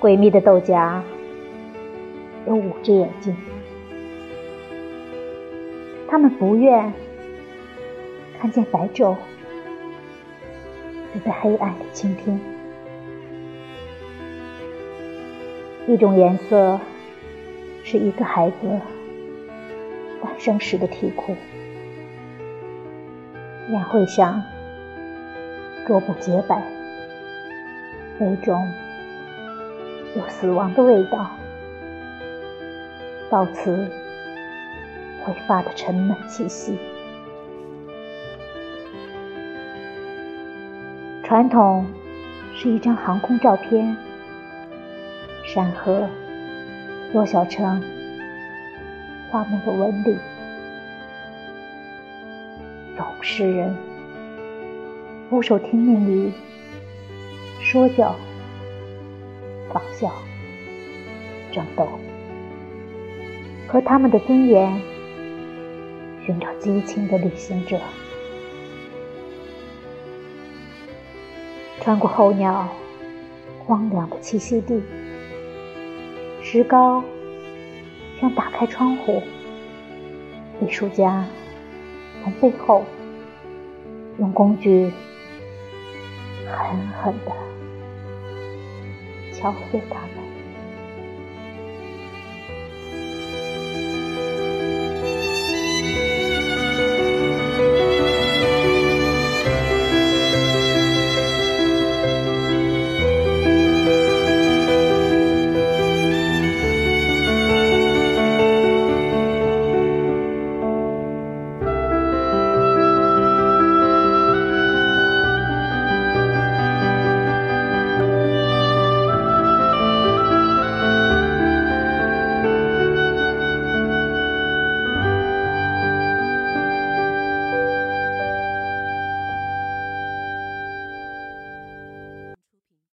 诡秘的豆荚有五只眼睛，他们不愿看见白昼，就在黑暗里倾听。一种颜色是一个孩子诞生时的啼哭，宴会上桌布洁白，杯中有死亡的味道，到此挥发的沉闷气息。传统是一张航空照片。山河缩小城画面的纹理，懂诗人俯首听命于说教、仿效、争斗，和他们的尊严寻找激情的旅行者，穿过候鸟荒凉的栖息地。石膏像打开窗户，艺术家从背后用工具狠狠地敲碎它们。